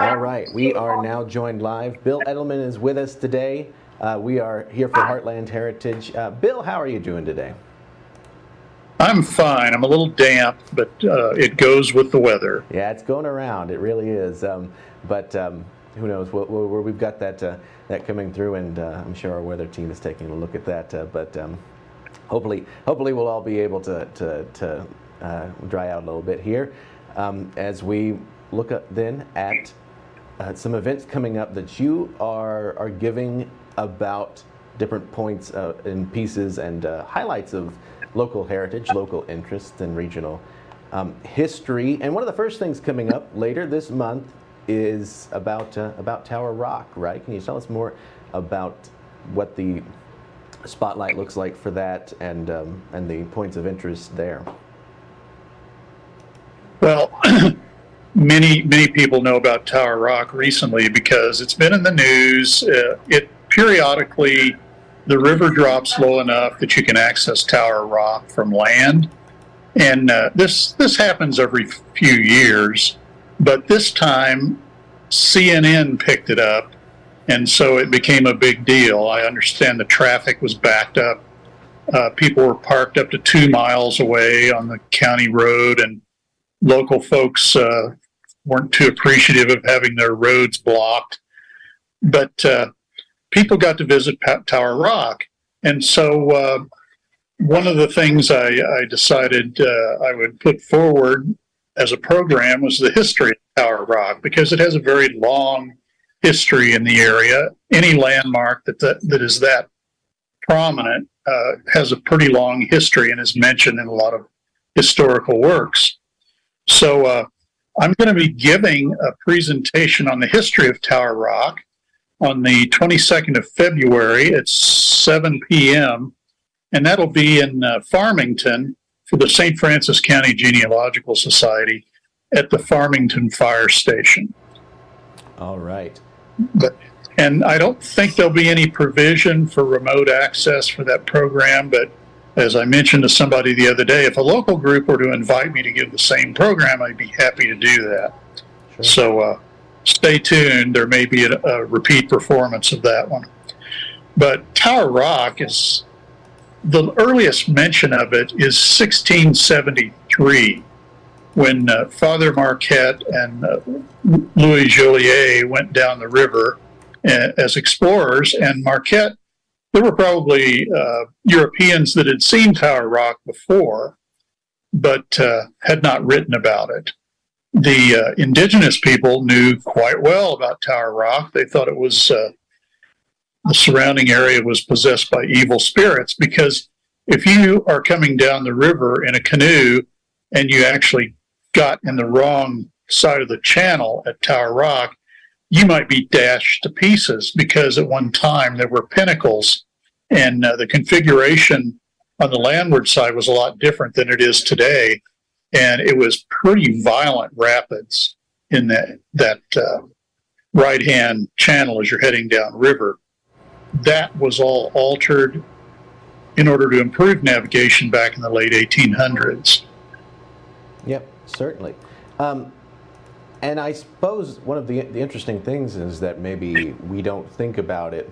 All right, we are now joined live. Bill Eddleman is with us today. Uh, we are here for Heartland Heritage. Uh, Bill, how are you doing today? I'm fine. I'm a little damp, but uh, it goes with the weather. Yeah, it's going around. It really is. Um, but um, who knows? We'll, we'll, we've got that uh, that coming through, and uh, I'm sure our weather team is taking a look at that. Uh, but um, hopefully, hopefully, we'll all be able to to, to dry out a little bit here um, as we look at, then at uh, some events coming up that you are are giving about different points uh, and pieces and uh, highlights of local heritage, local interests, and regional um, history. And one of the first things coming up later this month is about uh, about Tower Rock, right? Can you tell us more about what the spotlight looks like for that and um, and the points of interest there? Well. Many many people know about Tower Rock recently because it's been in the news. Uh, it periodically the river drops low enough that you can access Tower Rock from land, and uh, this this happens every few years. But this time, CNN picked it up, and so it became a big deal. I understand the traffic was backed up. Uh, people were parked up to two miles away on the county road, and local folks uh, weren't too appreciative of having their roads blocked. But uh, people got to visit Tower Rock. And so uh, one of the things I, I decided uh, I would put forward as a program was the history of Tower Rock because it has a very long history in the area. Any landmark that, that, that is that prominent uh, has a pretty long history and is mentioned in a lot of historical works. So uh, I'm going to be giving a presentation on the history of Tower Rock on the 22nd of February at 7 p.m. And that'll be in uh, Farmington for the St. Francois County Genealogical Society at the Farmington Fire Station. All right. But, and I don't think there'll be any provision for remote access for that program, but as I mentioned to somebody the other day, if a local group were to invite me to give the same program, I'd be happy to do that. Sure. So uh, stay tuned. There may be a, a, repeat performance of that one. But Tower Rock is the earliest mention of it is 1673 when uh, Father Marquette and uh, Louis Joliet went down the river uh, as explorers, and Marquette there were probably uh, Europeans that had seen Tower Rock before, but uh, had not written about it. The uh, indigenous people knew quite well about Tower Rock. They thought it was uh, the surrounding area was possessed by evil spirits because if you are coming down the river in a canoe and you actually got in the wrong side of the channel at Tower Rock, you might be dashed to pieces because at one time there were pinnacles and uh, the configuration on the landward side was a lot different than it is today. And it was pretty violent rapids in that, that uh, right hand channel as you're heading down river. That was all altered in order to improve navigation back in the late 1800s. Yep, certainly. Um, and I suppose one of the, the interesting things is that maybe we don't think about it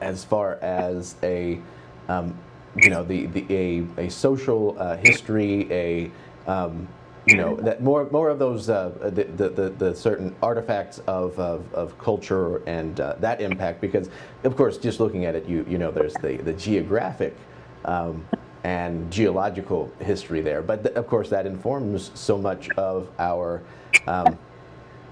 as far as a um, you know the, the a, a social uh, history a um, you know that more more of those uh, the, the, the, certain artifacts of, of, of culture and uh, that impact because of course just looking at it you you know there's the the geographic um, and geological history there. But th- of course, that informs so much of our um,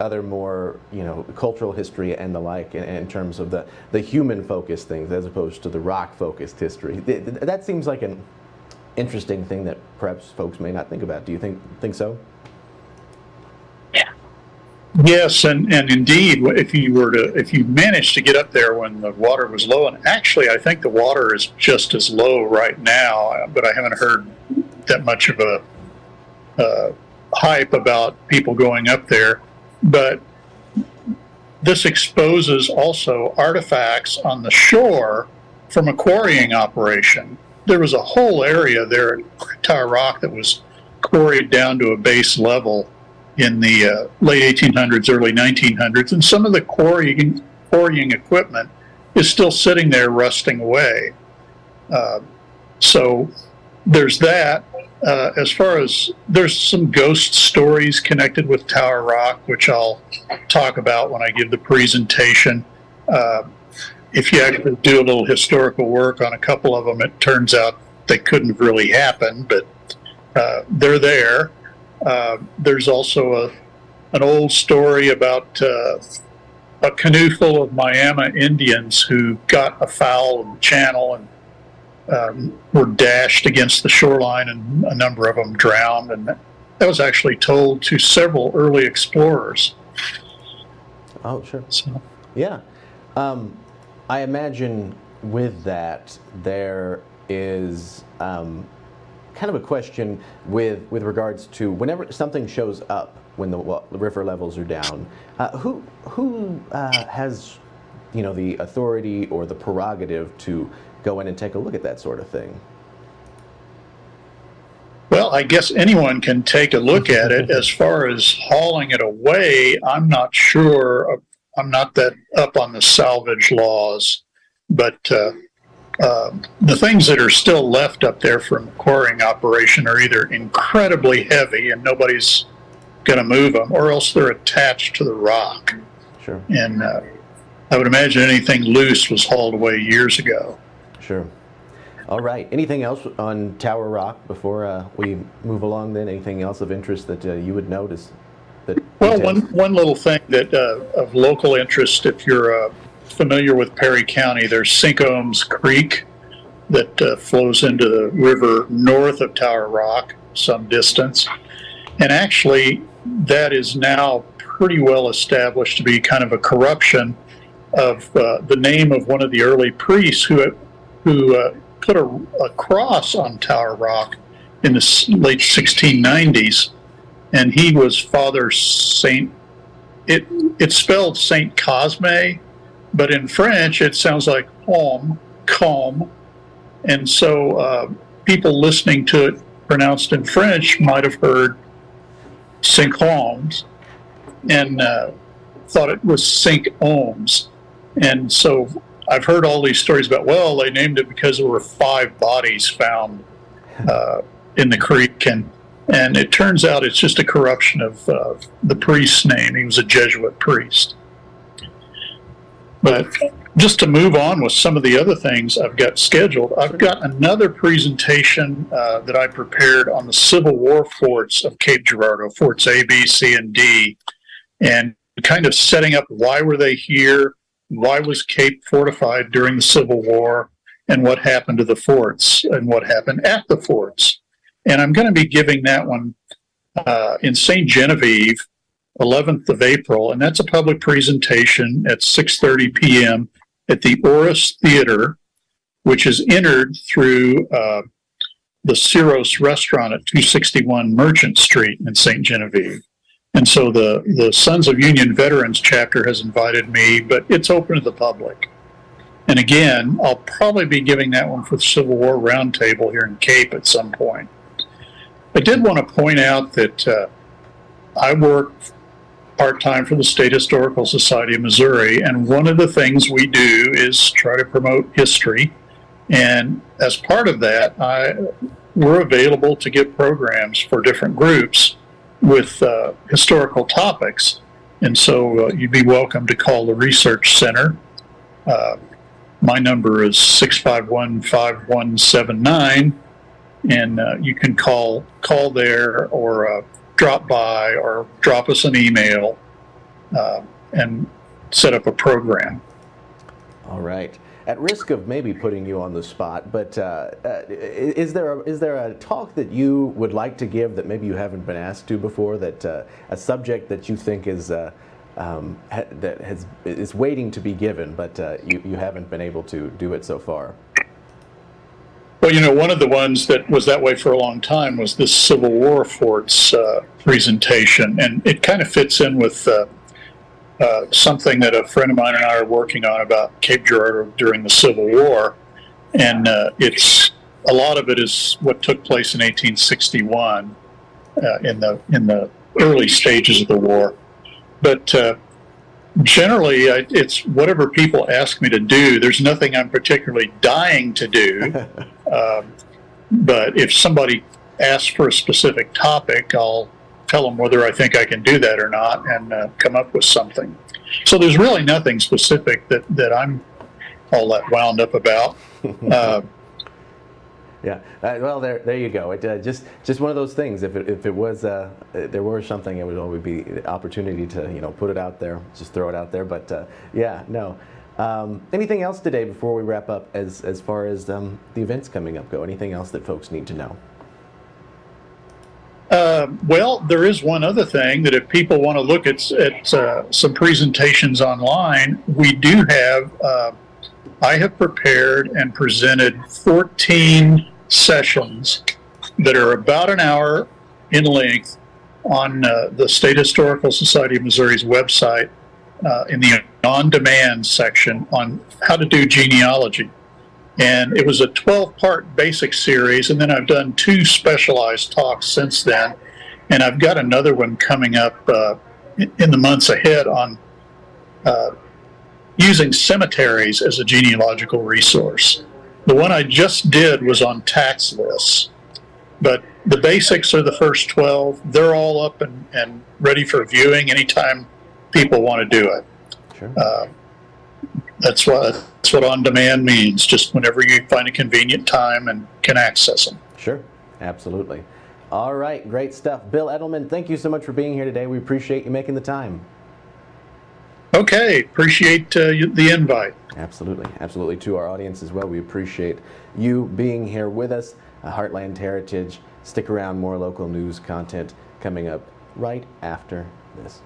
other more you know cultural history and the like in, in terms of the the human focused things as opposed to the rock focused history. Th- that seems like an interesting thing that perhaps folks may not think about. Do you think think so? Yes, and, and indeed, if you were to, if you managed to get up there when the water was low, and actually, I think the water is just as low right now, but I haven't heard that much of a uh, hype about people going up there. But this exposes also artifacts on the shore from a quarrying operation. There was a whole area there at Tower Rock that was quarried down to a base level in the uh, late 1800s, early 1900s, and some of the quarrying, quarrying equipment is still sitting there rusting away. Uh, so there's that. Uh, as far as there's some ghost stories connected with Tower Rock, which I'll talk about when I give the presentation. Uh, if you actually do a little historical work on a couple of them, it turns out they couldn't have really happened, but uh, they're there. Uh, there's also a an old story about uh, a canoe full of Miami Indians who got afoul of the channel and um, were dashed against the shoreline, and a number of them drowned. And that was actually told to several early explorers. Oh, sure. So. Yeah. Um, I imagine with that, there is um, kind of a question with, with regards to whenever something shows up when the, well, river levels are down, uh, who, who uh, has you know, the authority or the prerogative to go in and take a look at that sort of thing? Well, I guess anyone can take a look at it. As far as hauling it away, I'm not sure. I'm not that up on the salvage laws, but uh, uh, the things that are still left up there from the quarrying operation are either incredibly heavy and nobody's going to move them, or else they're attached to the rock. Sure. And uh, I would imagine anything loose was hauled away years ago. Sure. All right. Anything else on Tower Rock before uh, we move along? Then anything else of interest that uh, you would notice? That well, one one little thing that uh, of local interest, if you're uh, familiar with Perry County, there's Cinque Hommes Creek that uh, flows into the river north of Tower Rock, some distance, and actually that is now pretty well established to be kind of a corruption of uh, the name of one of the early priests who who uh, put a, a, cross on Tower Rock in the late 1690s, and he was Father Saint. It it's spelled Saint Cosme, but in French it sounds like Homme, Com, and so uh, people listening to it pronounced in French might have heard Saint Holmes and uh, thought it was Saint Ohms, and so I've heard all these stories about, well, they named it because there were five bodies found uh, in the creek. And, and it turns out it's just a corruption of uh, the priest's name. He was a Jesuit priest. But just to move on with some of the other things I've got scheduled, I've got another presentation uh, that I prepared on the Civil War forts of Cape Girardeau, forts A, B, C, and D, and kind of setting up why were they here, why was Cape fortified during the Civil War and what happened to the forts and what happened at the forts. And I'm going to be giving that one uh, in St. Genevieve, 11th of April, and that's a public presentation at 6:30 p.m. at the Orris Theater, which is entered through uh, the Sirros restaurant at 261 Merchant Street in St. Genevieve. And so the, the Sons of Union Veterans chapter has invited me, but it's open to the public. And again, I'll probably be giving that one for the Civil War Roundtable here in Cape at some point. I did want to point out that uh, I work part time for the State Historical Society of Missouri, and one of the things we do is try to promote history. And as part of that, I, we're available to give programs for different groups with uh, historical topics. And so uh, you'd be welcome to call the Research Center. Uh, my number is 651 5179, and uh, you can call, call there or uh, drop by or drop us an email uh, and set up a program. All right at risk of maybe putting you on the spot, but uh, uh, is there a, is there a talk that you would like to give that maybe you haven't been asked to before? That uh, a subject that you think is uh, um, ha- that has is waiting to be given, but uh, you you haven't been able to do it so far. Well, you know, one of the ones that was that way for a long time was this Civil War forts uh, presentation, and it kind of fits in with uh, something that a friend of mine and I are working on about Cape Girardeau during the Civil War, and uh, it's a lot of it is what took place in 1861 uh, in the in the early stages of the war. But uh, generally, I, it's whatever people ask me to do. There's nothing I'm particularly dying to do. um, but if somebody asks for a specific topic, I'll tell them whether I think I can do that or not and uh, come up with something. So there's really nothing specific that, that I'm all that wound up about. Uh, yeah. Uh, well, there, there you go. It, uh, just, just one of those things. If it, if it was, uh, there were something, it would always be the opportunity to, you know, put it out there, just throw it out there. But uh, yeah, no. Um, anything else today before we wrap up, as as far as um, the events coming up go? Anything else that folks need to know? Uh, well, there is one other thing that if people want to look at, at uh, some presentations online, we do have. Uh, I have prepared and presented 14 sessions that are about an hour in length on uh, the State Historical Society of Missouri's website uh, in the on demand section on how to do genealogy. And it was a 12 part basic series, and then I've done two specialized talks since then. And I've got another one coming up uh, in the months ahead on uh, using cemeteries as a genealogical resource. The one I just did was on tax lists, but the basics are the first 12. They're all up and, and ready for viewing anytime people want to do it. Sure. Uh, that's what that's what on demand means. Just whenever you find a convenient time and can access them. Sure, absolutely. All right, great stuff, Bill Eddleman. Thank you so much for being here today. We appreciate you making the time. Okay, appreciate uh, the invite. Absolutely, absolutely. To our audience as well, we appreciate you being here with us. Uh, Heartland Heritage. Stick around, more local news content coming up right after this.